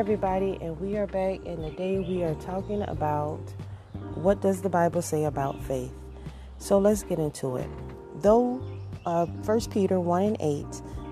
everybody, and we are back. And today we are talking about what does the Bible say about faith. So let's get into it. Though uh, 1 Peter 1 and 8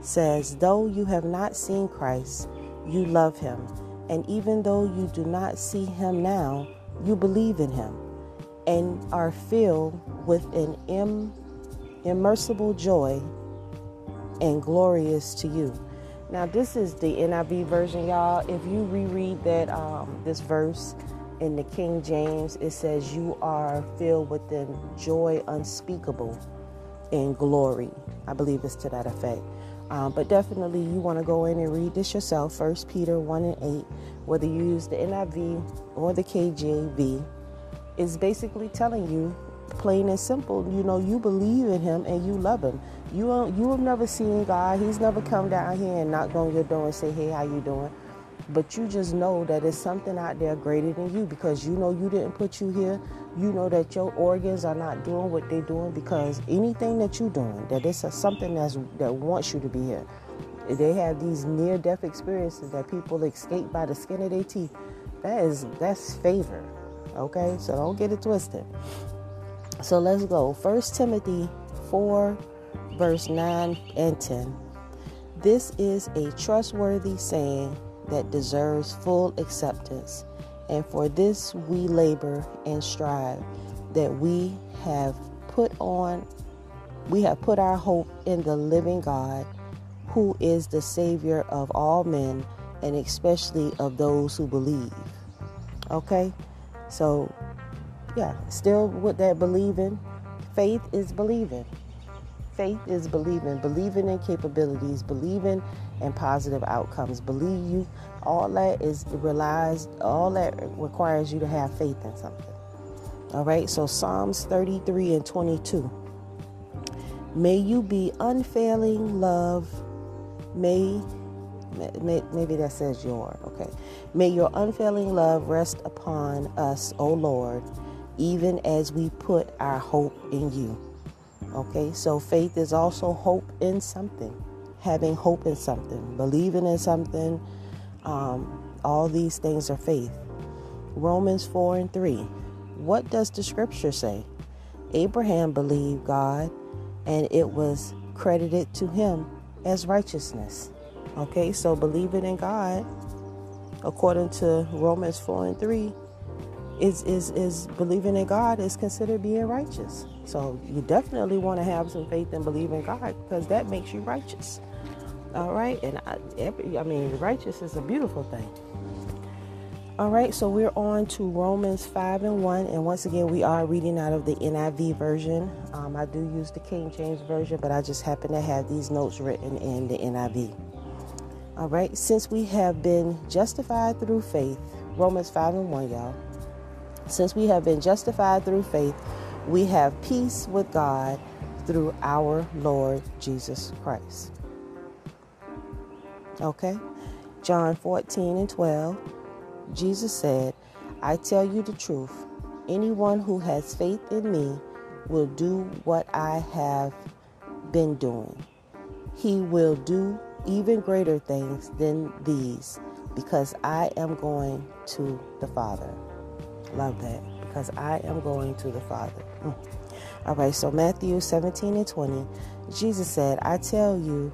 says, Though you have not seen Christ, you love him. And even though you do not see him now, you believe in him and are filled with an Im- immersible joy and glorious to you. Now, this is the NIV version, y'all. If you reread that um, this verse in the King James, it says, "You are filled with the joy unspeakable and glory." I believe it's to that effect. Um, but definitely, you want to go in and read this yourself. First Peter one and eight, whether you use the NIV or the KJV, is basically telling you plain and simple. You know, you believe in Him and you love Him. You you have never seen God. He's never come down here and knocked on your door and say, "Hey, how you doing?" But you just know that there's something out there greater than you because you know you didn't put you here. You know that your organs are not doing what they're doing because anything that you're doing, that it's a, something that's that wants you to be here. They have these near-death experiences that people escape by the skin of their teeth. That is that's favor. Okay, so don't get it twisted. So let's go. First Timothy 4, verse 9 and 10. This is a trustworthy saying that deserves full acceptance, and for this we labor and strive that we have put on we have put our hope in the living God, who is the Savior of all men, and especially of those who believe. Okay? So yeah, still with that believing. Faith is believing. Faith is believing, believing in capabilities, believing in positive outcomes. Believe you, all that is relies, all that requires you to have faith in something. All right, so Psalms 33 and 22. May you be unfailing love. May, may maybe that says your, okay. May your unfailing love rest upon us, O Lord even as we put our hope in you. Okay, so faith is also hope in something, having hope in something, believing in something. Um, all these things are faith. Romans 4 and 3. What does the scripture say? Abraham believed God and it was credited to him as righteousness. Okay, so believing in God, according to Romans 4 and 3, is is is believing in God is considered being righteous. So you definitely want to have some faith and believe in God because that makes you righteous. All right, and I, I mean, righteous is a beautiful thing. All right, so we're on to Romans 5 and 1. And once again, we are reading out of the NIV version. Um, I do use the King James version, but I just happen to have these notes written in the NIV. All right, since we have been justified through faith, Romans 5 and 1, y'all. Since we have been justified through faith, we have peace with God through our Lord Jesus Christ. Okay? John 14 and 12, Jesus said, I tell you the truth. Anyone who has faith in me will do what I have been doing. He will do even greater things than these because I am going to the Father. Love that because I am going to the Father. Mm. All right, so Matthew 17 and 20, Jesus said, I tell you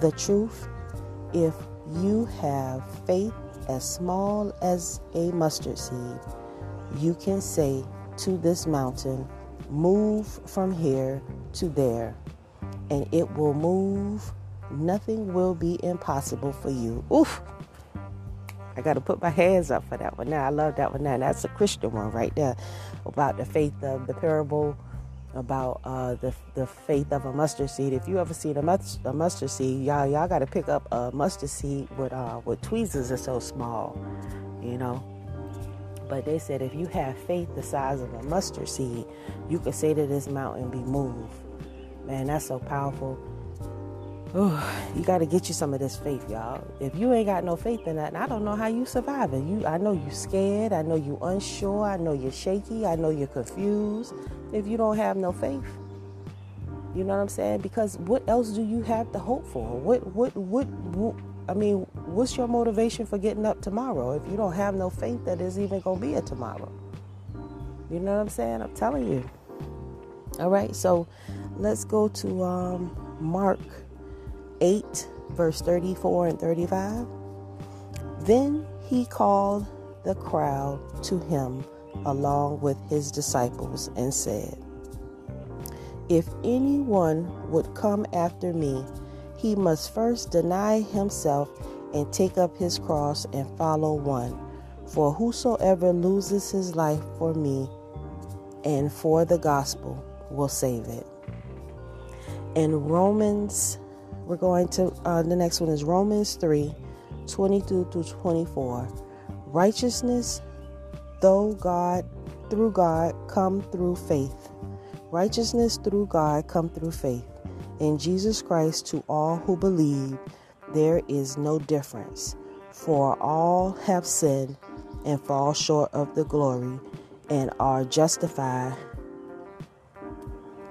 the truth. If you have faith as small as a mustard seed, you can say to this mountain, Move from here to there, and it will move. Nothing will be impossible for you. Oof. I got to put my hands up for that one. Now I love that one. Now that's a Christian one right there about the faith of the parable about uh, the the faith of a mustard seed. If you ever seen a, must, a mustard seed, y'all y'all got to pick up a mustard seed with uh, with tweezers are so small, you know. But they said if you have faith the size of a mustard seed, you could say to this mountain be moved. Man, that's so powerful. Oh, you got to get you some of this faith, y'all. If you ain't got no faith in that, I don't know how you survive it. You, I know you scared. I know you unsure. I know you're shaky. I know you're confused. If you don't have no faith, you know what I'm saying? Because what else do you have to hope for? What, what, what, what I mean, what's your motivation for getting up tomorrow if you don't have no faith that there's even to be a tomorrow? You know what I'm saying? I'm telling you. All right, so let's go to um, Mark 8, verse 34 and 35. Then he called the crowd to him along with his disciples and said, If anyone would come after me, he must first deny himself and take up his cross and follow one. For whosoever loses his life for me and for the gospel will save it. In Romans, we're going to, uh, the next one is Romans 3 22 through 24. Righteousness, though God, through God, come through faith. Righteousness through God come through faith in Jesus Christ to all who believe, there is no difference, for all have sinned and fall short of the glory and are justified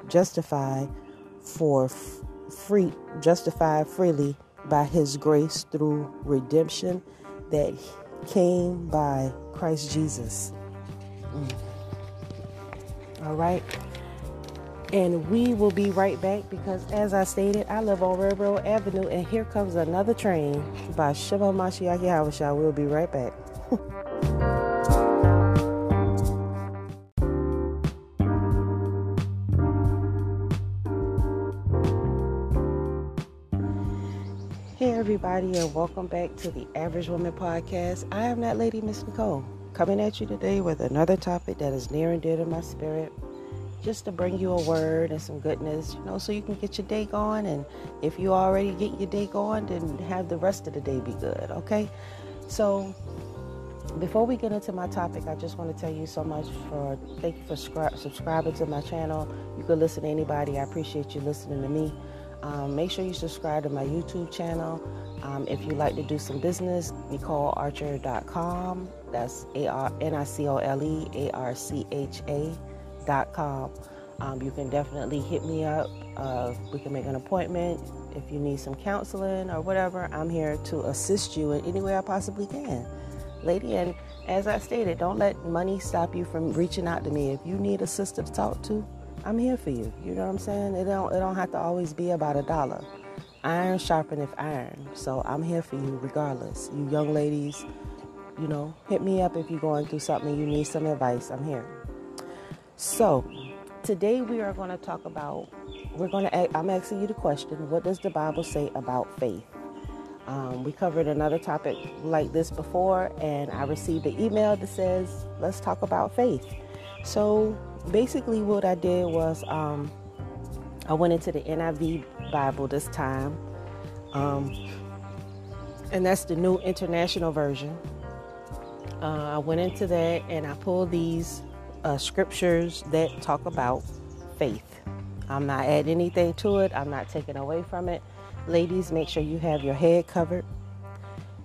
justified for free justified freely by his grace through redemption that came by Christ Jesus. Mm. All right. And we will be right back because, as I stated, I live on Railroad Avenue, and here comes another train by Shimon Mashiach Yahushua. We'll be right back. Everybody, and welcome back to the Average Woman Podcast. I am that lady, Miss Nicole, coming at you today with another topic that is near and dear to my spirit just to bring you a word and some goodness, you know, so you can get your day going. And if you already get your day going, then have the rest of the day be good, okay? So, before we get into my topic, I just want to tell you so much for thank you for scri- subscribing to my channel. You can listen to anybody. I appreciate you listening to me. Um, make sure you subscribe to my YouTube channel. Um, if you'd like to do some business, NicoleArcha.com. That's A R N I C O L E A R C H A com. Um, you can definitely hit me up. Uh, we can make an appointment if you need some counseling or whatever. I'm here to assist you in any way I possibly can, lady. And as I stated, don't let money stop you from reaching out to me. If you need a sister to talk to, I'm here for you. You know what I'm saying? It don't it don't have to always be about a dollar. Iron sharpeneth iron. So I'm here for you regardless. You young ladies, you know, hit me up if you're going through something you need some advice. I'm here. So, today we are going to talk about, we're going to, I'm asking you the question what does the Bible say about faith? Um, we covered another topic like this before, and I received an email that says, let's talk about faith. So, basically, what I did was um, I went into the NIV Bible this time, um, and that's the New International Version. Uh, I went into that and I pulled these uh, scriptures that talk about faith. I'm not adding anything to it, I'm not taking away from it. Ladies, make sure you have your head covered.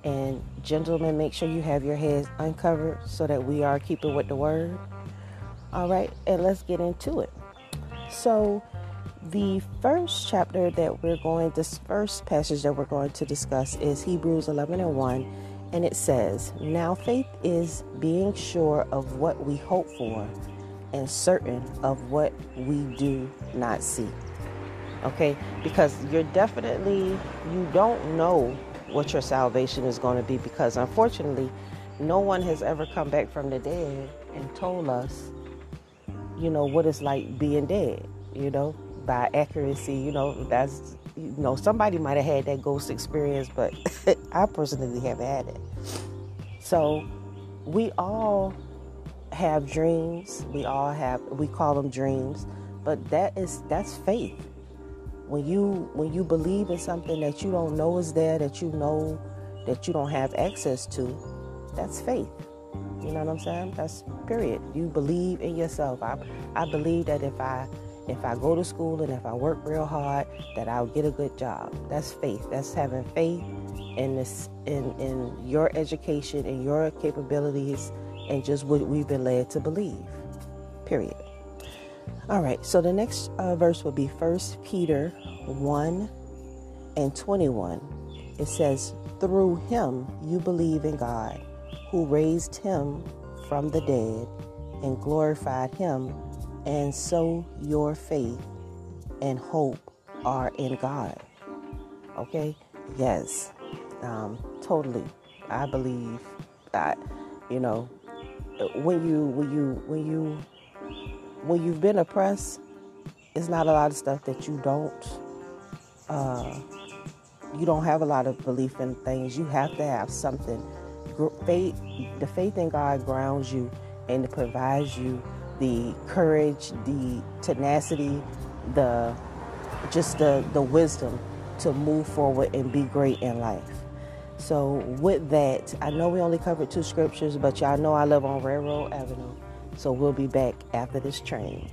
And gentlemen, make sure you have your heads uncovered so that we are keeping with the word. All right, and let's get into it. So, the first chapter that we're going, this first passage that we're going to discuss is Hebrews 11 and 1 and it says, Now faith is being sure of what we hope for and certain of what we do not see. Okay? Because you're definitely, you don't know what your salvation is going to be because unfortunately, no one has ever come back from the dead and told us, you know, what it's like being dead, you know, by accuracy, you know, that's you know, somebody might have had that ghost experience, but I personally haven't had it. So we all have dreams. We all have we call them dreams, but that is that's faith. When you when you believe in something that you don't know is there, that you know that you don't have access to, that's faith. You know what I'm saying? That's period. You believe in yourself. I I believe that if I if I go to school and if I work real hard, that I'll get a good job. That's faith. That's having faith in this in in your education and your capabilities and just what we've been led to believe. Period. All right. So the next uh, verse will be First Peter one and twenty one. it says, Through him you believe in God, who raised him from the dead and glorified him, and so your faith and hope are in God. Okay? Yes, um, totally. I believe that, you know, when you when you when you when you've been oppressed, it's not a lot of stuff that you don't uh, you don't have a lot of belief in things. You have to have something. Faith, the faith in God grounds you and provides you the courage, the tenacity, the just the the wisdom to move forward and be great in life. So with that, I know we only covered two scriptures, but y'all know I live on Railroad Avenue. So we'll be back after this train.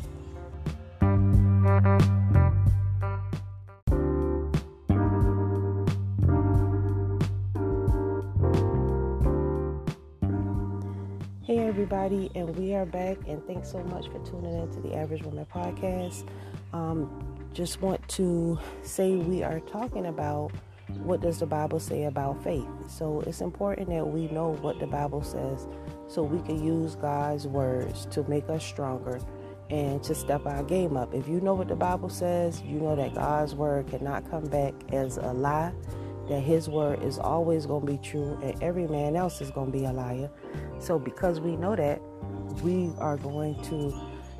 Everybody, and we are back, and thanks so much for tuning in to the Average Woman podcast. Um, just want to say we are talking about what does the Bible say about faith. So it's important that we know what the Bible says so we can use God's words to make us stronger and to step our game up. If you know what the Bible says, you know that God's word cannot come back as a lie, that his word is always going to be true and every man else is going to be a liar. So because we know that, we are going to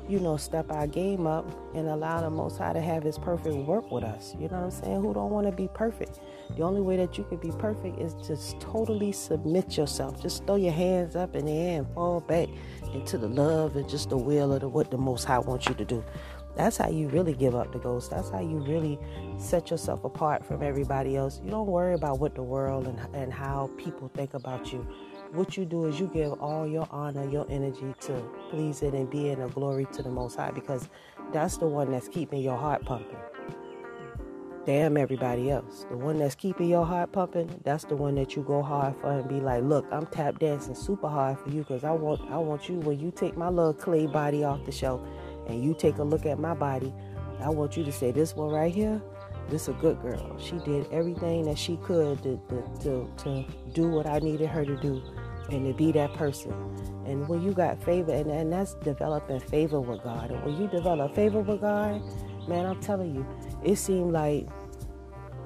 you know, step our game up and allow the Most High to have His perfect work with us. You know what I'm saying? Who don't want to be perfect? The only way that you can be perfect is just totally submit yourself. Just throw your hands up in the air and fall back into the love and just the will of the, what the Most High wants you to do. That's how you really give up the ghost. That's how you really set yourself apart from everybody else. You don't worry about what the world and, and how people think about you what you do is you give all your honor, your energy to please it and be in a glory to the Most High because that's the one that's keeping your heart pumping. Damn everybody else. The one that's keeping your heart pumping, that's the one that you go hard for and be like, look, I'm tap dancing super hard for you because I want I want you when you take my little clay body off the show and you take a look at my body, I want you to say this one right here, this a good girl. She did everything that she could to, to, to, to do what I needed her to do and to be that person. And when you got favor, and, and that's developing favor with God. And when you develop favor with God, man, I'm telling you, it seemed like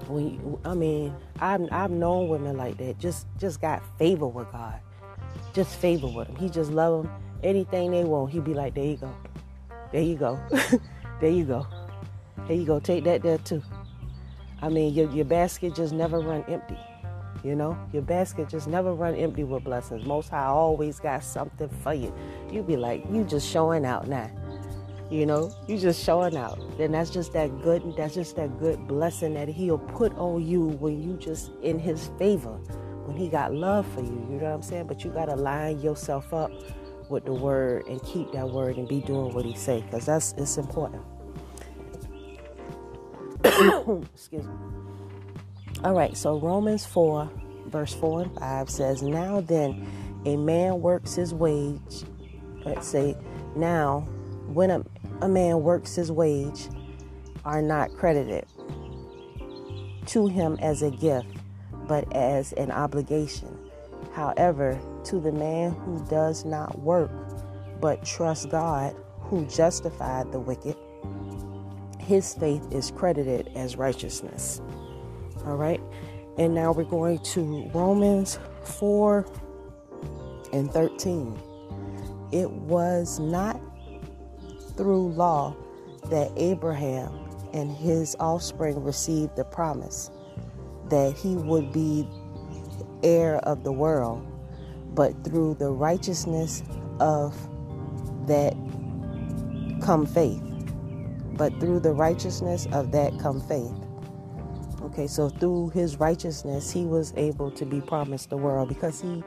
when you, I mean, I've I've known women like that. Just just got favor with God, just favor with Him. He just love them. Anything they want, He be like, there you go, there you go, there you go, there you go. Take that there too. I mean, your your basket just never run empty. You know, your basket just never run empty with blessings. Most High always got something for you. You be like, you just showing out now. You know, you just showing out. Then that's just that good. That's just that good blessing that He'll put on you when you just in His favor, when He got love for you. You know what I'm saying? But you gotta line yourself up with the Word and keep that Word and be doing what He say, because that's it's important. Excuse me. All right, so Romans 4, verse 4 and 5 says, Now then, a man works his wage. Let's say, now, when a, a man works his wage, are not credited to him as a gift, but as an obligation. However, to the man who does not work, but trusts God, who justified the wicked, his faith is credited as righteousness. All right. And now we're going to Romans 4 and 13. It was not through law that Abraham and his offspring received the promise that he would be heir of the world, but through the righteousness of that come faith. But through the righteousness of that come faith. Okay, so through his righteousness, he was able to be promised the world because he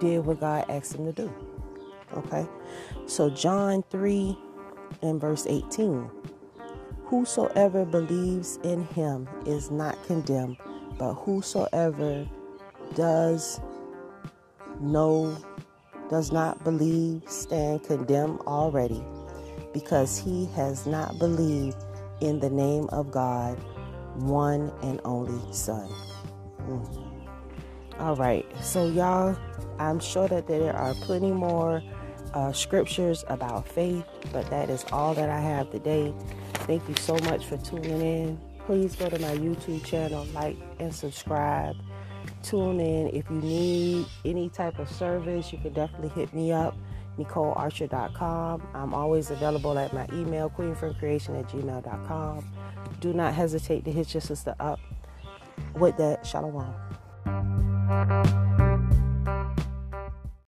did what God asked him to do. Okay, so John 3 and verse 18 Whosoever believes in him is not condemned, but whosoever does know, does not believe, stand condemned already, because he has not believed in the name of God one and only Son. Mm. All right, so y'all, I'm sure that there are plenty more uh, scriptures about faith, but that is all that I have today. Thank you so much for tuning in. Please go to my YouTube channel, like and subscribe. Tune in. If you need any type of service, you can definitely hit me up, NicoleArcha.com. I'm always available at my email, queenfromcreation at gmail.com. Do not hesitate to hit your sister up with that. Shalom.